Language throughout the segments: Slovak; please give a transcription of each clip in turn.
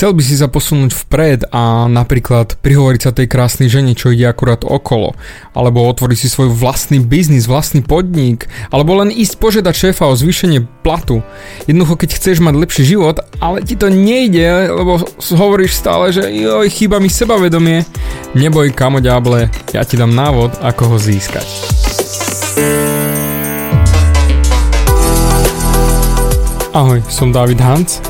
Chcel by si sa posunúť vpred a napríklad prihovoriť sa tej krásnej žene, čo ide akurát okolo, alebo otvoriť si svoj vlastný biznis, vlastný podnik, alebo len ísť požiadať šéfa o zvýšenie platu. Jednoducho, keď chceš mať lepší život, ale ti to nejde, lebo hovoríš stále, že joj, chýba mi sebavedomie, neboj kamo ďable, ja ti dám návod, ako ho získať. Ahoj, som David Hans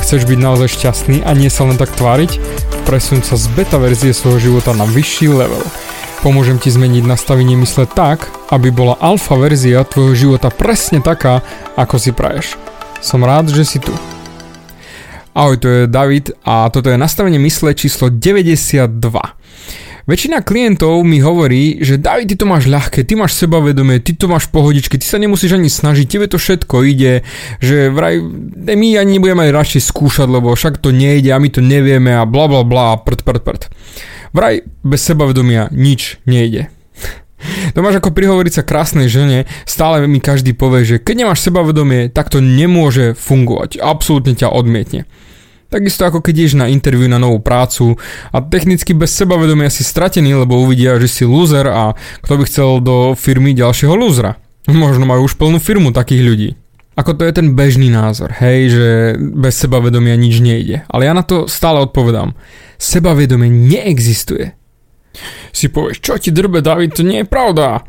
Chceš byť naozaj šťastný a nie sa len tak tváriť? Presuň sa z beta verzie svojho života na vyšší level. Pomôžem ti zmeniť nastavenie mysle tak, aby bola alfa verzia tvojho života presne taká, ako si praješ. Som rád, že si tu. Ahoj, to je David a toto je nastavenie mysle číslo 92. Väčšina klientov mi hovorí, že David, ty to máš ľahké, ty máš sebavedomie, ty to máš pohodičky, ty sa nemusíš ani snažiť, tebe to všetko ide, že vraj my ani nebudeme radšej skúšať, lebo však to nejde a my to nevieme a bla bla bla, prd prd prd. Vraj bez sebavedomia nič nejde. To máš ako prihovoriť sa krásnej žene, stále mi každý povie, že keď nemáš sebavedomie, tak to nemôže fungovať, absolútne ťa odmietne. Takisto ako keď ideš na interviu na novú prácu a technicky bez sebavedomia si stratený, lebo uvidia, že si loser a kto by chcel do firmy ďalšieho lúzra. Možno majú už plnú firmu takých ľudí. Ako to je ten bežný názor, hej, že bez sebavedomia nič nejde. Ale ja na to stále odpovedám. Sebavedomie neexistuje. Si povieš, čo ti drbe, David, to nie je pravda.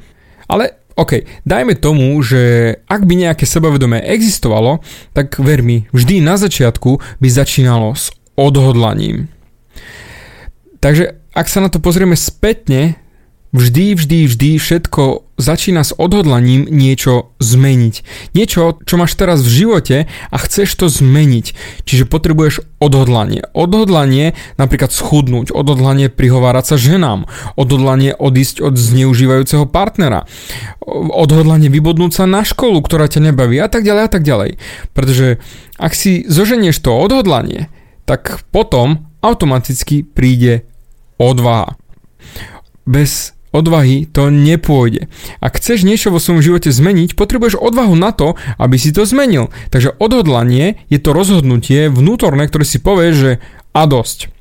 Ale OK, dajme tomu, že ak by nejaké sebavedomie existovalo, tak ver mi, vždy na začiatku by začínalo s odhodlaním. Takže ak sa na to pozrieme spätne, Vždy, vždy, vždy všetko začína s odhodlaním niečo zmeniť. Niečo, čo máš teraz v živote a chceš to zmeniť. Čiže potrebuješ odhodlanie. Odhodlanie napríklad schudnúť, odhodlanie prihovárať sa ženám, odhodlanie odísť od zneužívajúceho partnera, odhodlanie vybodnúť sa na školu, ktorá ťa nebaví a tak ďalej a tak ďalej. Pretože ak si zoženieš to odhodlanie, tak potom automaticky príde odvaha. Bez odvahy to nepôjde. Ak chceš niečo vo svojom živote zmeniť, potrebuješ odvahu na to, aby si to zmenil. Takže odhodlanie je to rozhodnutie vnútorné, ktoré si povie, že a dosť.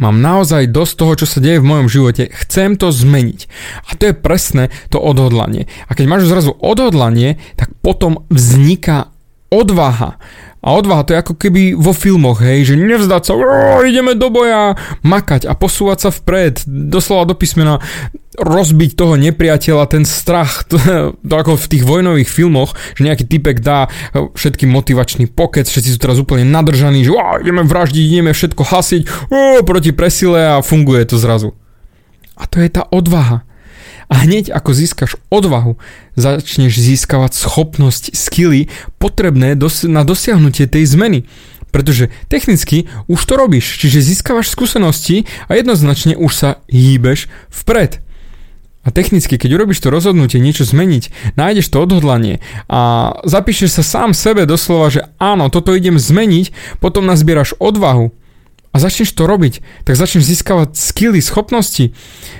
Mám naozaj dosť toho, čo sa deje v mojom živote, chcem to zmeniť. A to je presné to odhodlanie. A keď máš zrazu odhodlanie, tak potom vzniká odvaha. A odvaha to je ako keby vo filmoch, hej, že nevzdať sa, ideme do boja, makať a posúvať sa vpred, doslova do písmena, rozbiť toho nepriateľa, ten strach, to, to ako v tých vojnových filmoch, že nejaký typek dá všetky motivačný pokec, všetci sú teraz úplne nadržaní, že ideme vraždiť, ideme všetko hasiť, proti presile a funguje to zrazu. A to je tá odvaha. A hneď ako získaš odvahu, začneš získavať schopnosť, skily potrebné dos- na dosiahnutie tej zmeny. Pretože technicky už to robíš, čiže získavaš skúsenosti a jednoznačne už sa hýbeš vpred. A technicky, keď urobíš to rozhodnutie niečo zmeniť, nájdeš to odhodlanie a zapíšeš sa sám sebe doslova, že áno, toto idem zmeniť, potom nazbieraš odvahu a začneš to robiť, tak začneš získavať skily, schopnosti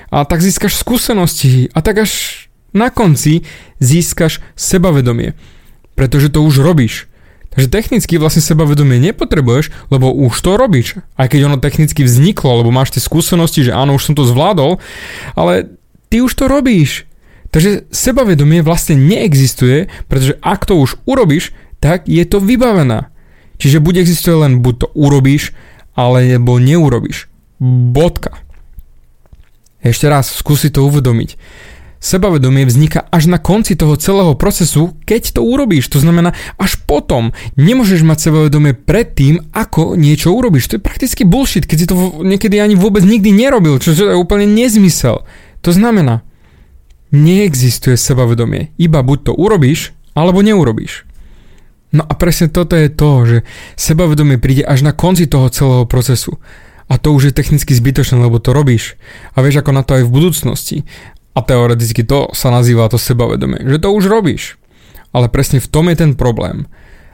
a tak získaš skúsenosti a tak až na konci získaš sebavedomie, pretože to už robíš. Takže technicky vlastne sebavedomie nepotrebuješ, lebo už to robíš. Aj keď ono technicky vzniklo, lebo máš tie skúsenosti, že áno, už som to zvládol, ale ty už to robíš. Takže sebavedomie vlastne neexistuje, pretože ak to už urobíš, tak je to vybavené. Čiže bude existuje len buď to urobíš, alebo neurobiš. Bodka. Ešte raz, skúsi to uvedomiť. Sebavedomie vzniká až na konci toho celého procesu, keď to urobíš. To znamená, až potom nemôžeš mať sebavedomie predtým, ako niečo urobíš. To je prakticky bullshit, keď si to niekedy ani vôbec nikdy nerobil, čo je úplne nezmysel. To znamená, neexistuje sebavedomie. Iba buď to urobíš, alebo neurobíš. No a presne toto je to, že sebavedomie príde až na konci toho celého procesu. A to už je technicky zbytočné, lebo to robíš. A vieš ako na to aj v budúcnosti. A teoreticky to sa nazýva to sebavedomie, že to už robíš. Ale presne v tom je ten problém.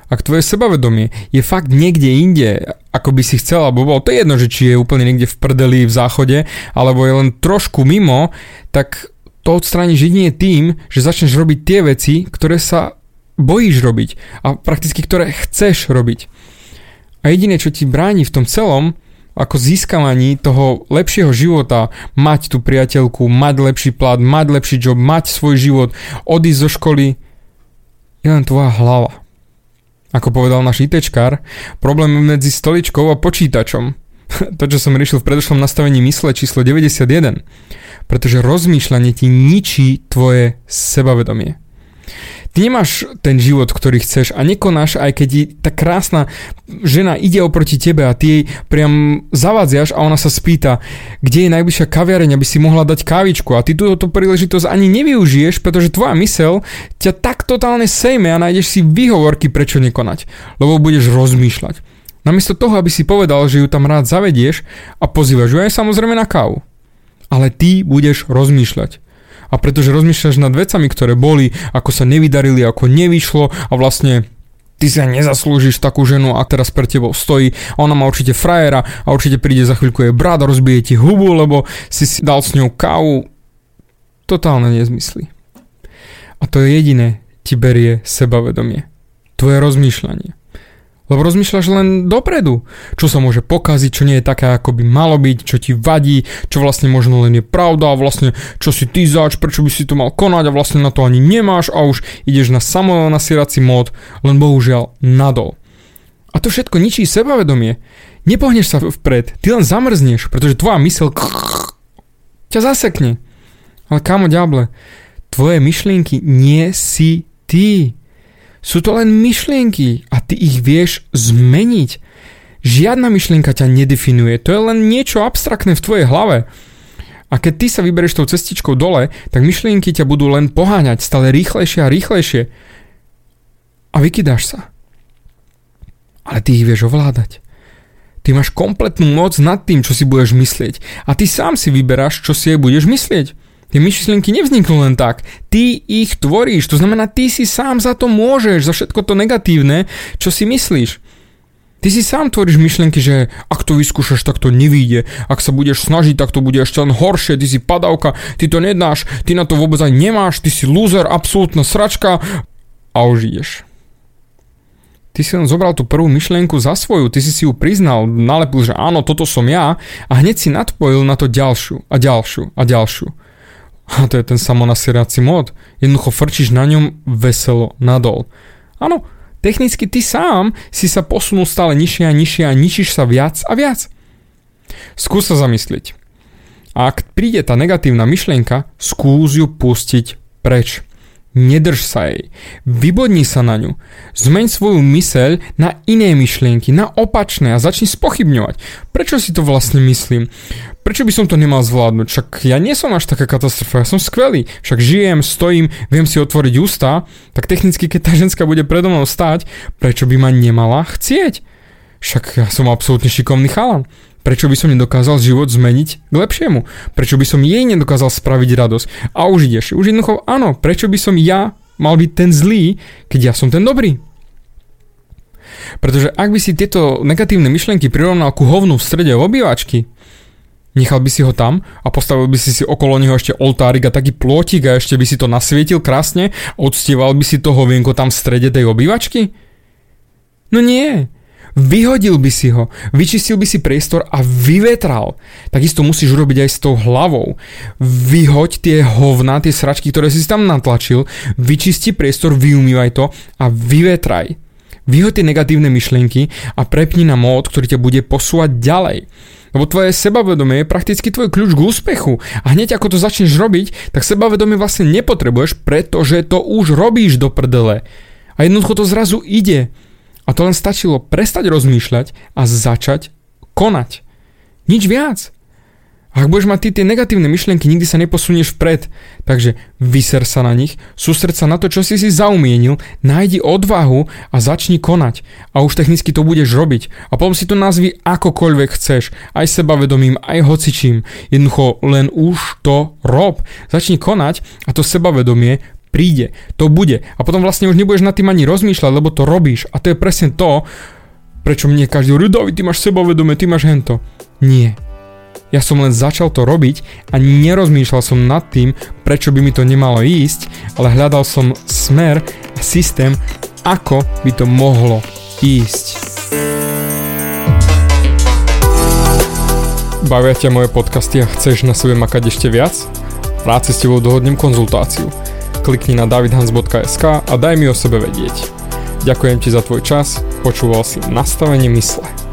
Ak tvoje sebavedomie je fakt niekde inde, ako by si chcel, alebo bolo to jedno, že či je úplne niekde v prdeli v záchode, alebo je len trošku mimo, tak to odstrániš jedine tým, že začneš robiť tie veci, ktoré sa bojíš robiť a prakticky ktoré chceš robiť. A jediné, čo ti bráni v tom celom, ako získavaní toho lepšieho života, mať tú priateľku, mať lepší plat, mať lepší job, mať svoj život, odísť zo školy, je len tvoja hlava. Ako povedal náš ITčkár, problém medzi stoličkou a počítačom. to, čo som riešil v predošlom nastavení mysle číslo 91. Pretože rozmýšľanie ti ničí tvoje sebavedomie. Ty nemáš ten život, ktorý chceš a nekonáš, aj keď tá krásna žena ide oproti tebe a ty jej priam zavadziaš a ona sa spýta, kde je najbližšia kaviareň, aby si mohla dať kávičku a ty túto príležitosť ani nevyužiješ, pretože tvoja mysel ťa tak totálne sejme a nájdeš si výhovorky, prečo nekonať, lebo budeš rozmýšľať. Namiesto toho, aby si povedal, že ju tam rád zavedieš a pozývaš ju aj samozrejme na kávu. Ale ty budeš rozmýšľať a pretože rozmýšľaš nad vecami, ktoré boli, ako sa nevydarili, ako nevyšlo a vlastne ty sa nezaslúžiš takú ženu a teraz pre tebou stojí ona má určite frajera a určite príde za chvíľku jej brat a rozbije ti hubu, lebo si si dal s ňou kávu. Totálne nezmysly. A to je jediné ti berie sebavedomie. Tvoje rozmýšľanie. Lebo rozmýšľaš len dopredu, čo sa môže pokaziť, čo nie je také, ako by malo byť, čo ti vadí, čo vlastne možno len je pravda a vlastne čo si ty zač, prečo by si to mal konať a vlastne na to ani nemáš a už ideš na samonasierací mód, len bohužiaľ nadol. A to všetko ničí sebavedomie. Nepohneš sa vpred, ty len zamrzneš, pretože tvoja mysel ťa zasekne. Ale kamo ďable, tvoje myšlienky nie si ty. Sú to len myšlienky ty ich vieš zmeniť. Žiadna myšlienka ťa nedefinuje, to je len niečo abstraktné v tvojej hlave. A keď ty sa vyberieš tou cestičkou dole, tak myšlienky ťa budú len poháňať stále rýchlejšie a rýchlejšie. A vykydáš sa. Ale ty ich vieš ovládať. Ty máš kompletnú moc nad tým, čo si budeš myslieť. A ty sám si vyberáš, čo si jej budeš myslieť. Tie myšlienky nevzniknú len tak. Ty ich tvoríš, to znamená, ty si sám za to môžeš, za všetko to negatívne, čo si myslíš. Ty si sám tvoríš myšlienky, že ak to vyskúšaš, tak to nevíde. Ak sa budeš snažiť, tak to bude ešte len horšie. Ty si padavka, ty to nedáš, ty na to vôbec aj nemáš, ty si loser, absolútna sračka a už ideš. Ty si len zobral tú prvú myšlienku za svoju, ty si si ju priznal, nalepil, že áno, toto som ja a hneď si nadpojil na to ďalšiu a ďalšiu a ďalšiu. A to je ten samonasierací mód. Jednoducho frčíš na ňom veselo nadol. Áno, technicky ty sám si sa posunul stále nižšie a nižšie a ničíš sa viac a viac. Skús sa zamyslieť. A ak príde tá negatívna myšlienka, skús ju pustiť preč. Nedrž sa jej. Vybodni sa na ňu. Zmeň svoju myseľ na iné myšlienky, na opačné a začni spochybňovať. Prečo si to vlastne myslím? Prečo by som to nemal zvládnuť? Však ja nie som až taká katastrofa, ja som skvelý. Však žijem, stojím, viem si otvoriť ústa, tak technicky, keď tá ženská bude predo mnou stať, prečo by ma nemala chcieť? Však ja som absolútne šikovný chalan. Prečo by som nedokázal život zmeniť k lepšiemu? Prečo by som jej nedokázal spraviť radosť? A už ideš. Už jednoducho áno, prečo by som ja mal byť ten zlý, keď ja som ten dobrý? Pretože ak by si tieto negatívne myšlienky prirovnal ku hovnu v strede obývačky, nechal by si ho tam a postavil by si si okolo neho ešte oltárik a taký plôtik a ešte by si to nasvietil krásne a uctieval by si to hovienko tam v strede tej obývačky? No nie. Vyhodil by si ho, vyčistil by si priestor a vyvetral. Takisto musíš urobiť aj s tou hlavou. Vyhoď tie hovna, tie sračky, ktoré si tam natlačil, vyčisti priestor, vyumývaj to a vyvetraj. Vyhoď tie negatívne myšlienky a prepni na mód, ktorý ťa bude posúvať ďalej. Lebo tvoje sebavedomie je prakticky tvoj kľúč k úspechu. A hneď ako to začneš robiť, tak sebavedomie vlastne nepotrebuješ, pretože to už robíš do prdele. A jednoducho to zrazu ide. A to len stačilo prestať rozmýšľať a začať konať. Nič viac. Ak budeš mať ty tie negatívne myšlienky, nikdy sa neposunieš vpred. Takže vyser sa na nich, sústred sa na to, čo si si zaumienil, nájdi odvahu a začni konať. A už technicky to budeš robiť. A potom si to nazvi akokoľvek chceš. Aj sebavedomím, aj hocičím. Jednoducho len už to rob. Začni konať a to sebavedomie príde. To bude. A potom vlastne už nebudeš nad tým ani rozmýšľať, lebo to robíš. A to je presne to, prečo mne každý hovorí, David, ty máš sebavedomie, ty máš hento. Nie ja som len začal to robiť a nerozmýšľal som nad tým, prečo by mi to nemalo ísť, ale hľadal som smer a systém, ako by to mohlo ísť. Bavia ťa moje podcasty a chceš na sebe makať ešte viac? Rád si s tebou dohodnem konzultáciu. Klikni na davidhans.sk a daj mi o sebe vedieť. Ďakujem ti za tvoj čas, počúval si nastavenie mysle.